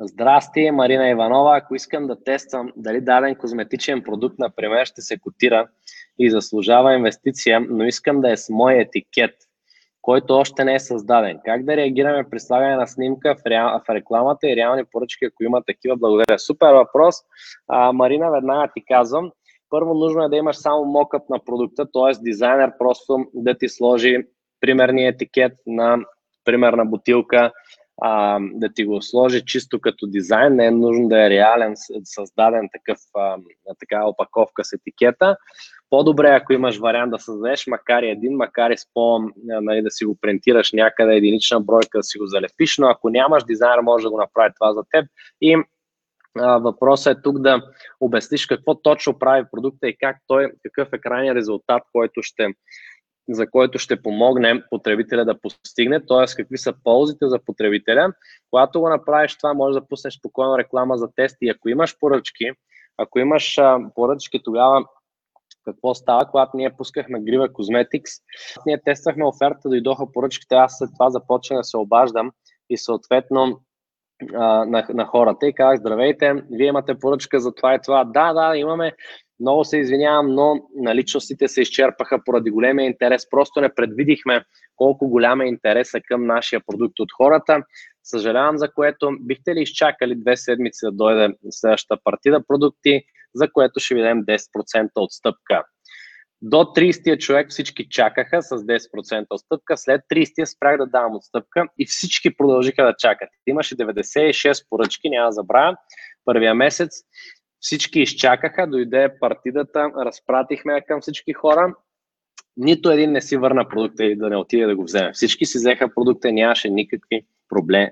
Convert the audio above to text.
Здрасти, Марина Иванова. Ако искам да тествам дали даден козметичен продукт, например, ще се котира и заслужава инвестиция, но искам да е с мой етикет, който още не е създаден. Как да реагираме при слагане на снимка в, реал... в рекламата и реални поръчки, ако има такива? Благодаря. Супер въпрос. А, Марина, веднага ти казвам. Първо нужно е да имаш само мокъп на продукта, т.е. дизайнер просто да ти сложи примерния етикет на примерна бутилка, а, да ти го сложи чисто като дизайн, не е нужно да е реален, създаден такъв, а, такава опаковка с етикета. По-добре, ако имаш вариант да създадеш, макар и един, макар и с по, нали, да си го принтираш някъде, единична бройка, да си го залепиш, но ако нямаш дизайнер, може да го направи това за теб. И въпросът е тук да обясниш какво точно прави продукта и как той, какъв е крайният резултат, който ще за който ще помогне потребителя да постигне, т.е. какви са ползите за потребителя. Когато го направиш това, може да пуснеш спокойно реклама за тест и ако имаш поръчки, ако имаш поръчки, тогава какво става, когато ние пускахме Грива Cosmetics, ние тествахме оферта, дойдоха поръчките, аз след това започнах да се обаждам и съответно на, на хората и казах, здравейте, вие имате поръчка за това и това. Да, да, имаме, много се извинявам, но наличностите се изчерпаха поради големия интерес. Просто не предвидихме колко голям е интереса към нашия продукт от хората. Съжалявам за което. Бихте ли изчакали две седмици да дойде следващата партида продукти, за което ще ви дадем 10% отстъпка. До 30-я човек всички чакаха с 10% отстъпка, след 30-я спрях да давам отстъпка и всички продължиха да чакат. Имаше 96 поръчки, няма забравя, първия месец. Всички изчакаха, дойде партидата, разпратихме към всички хора. Нито един не си върна продукта и да не отиде да го вземе. Всички си взеха продукта, нямаше никакви проблеми.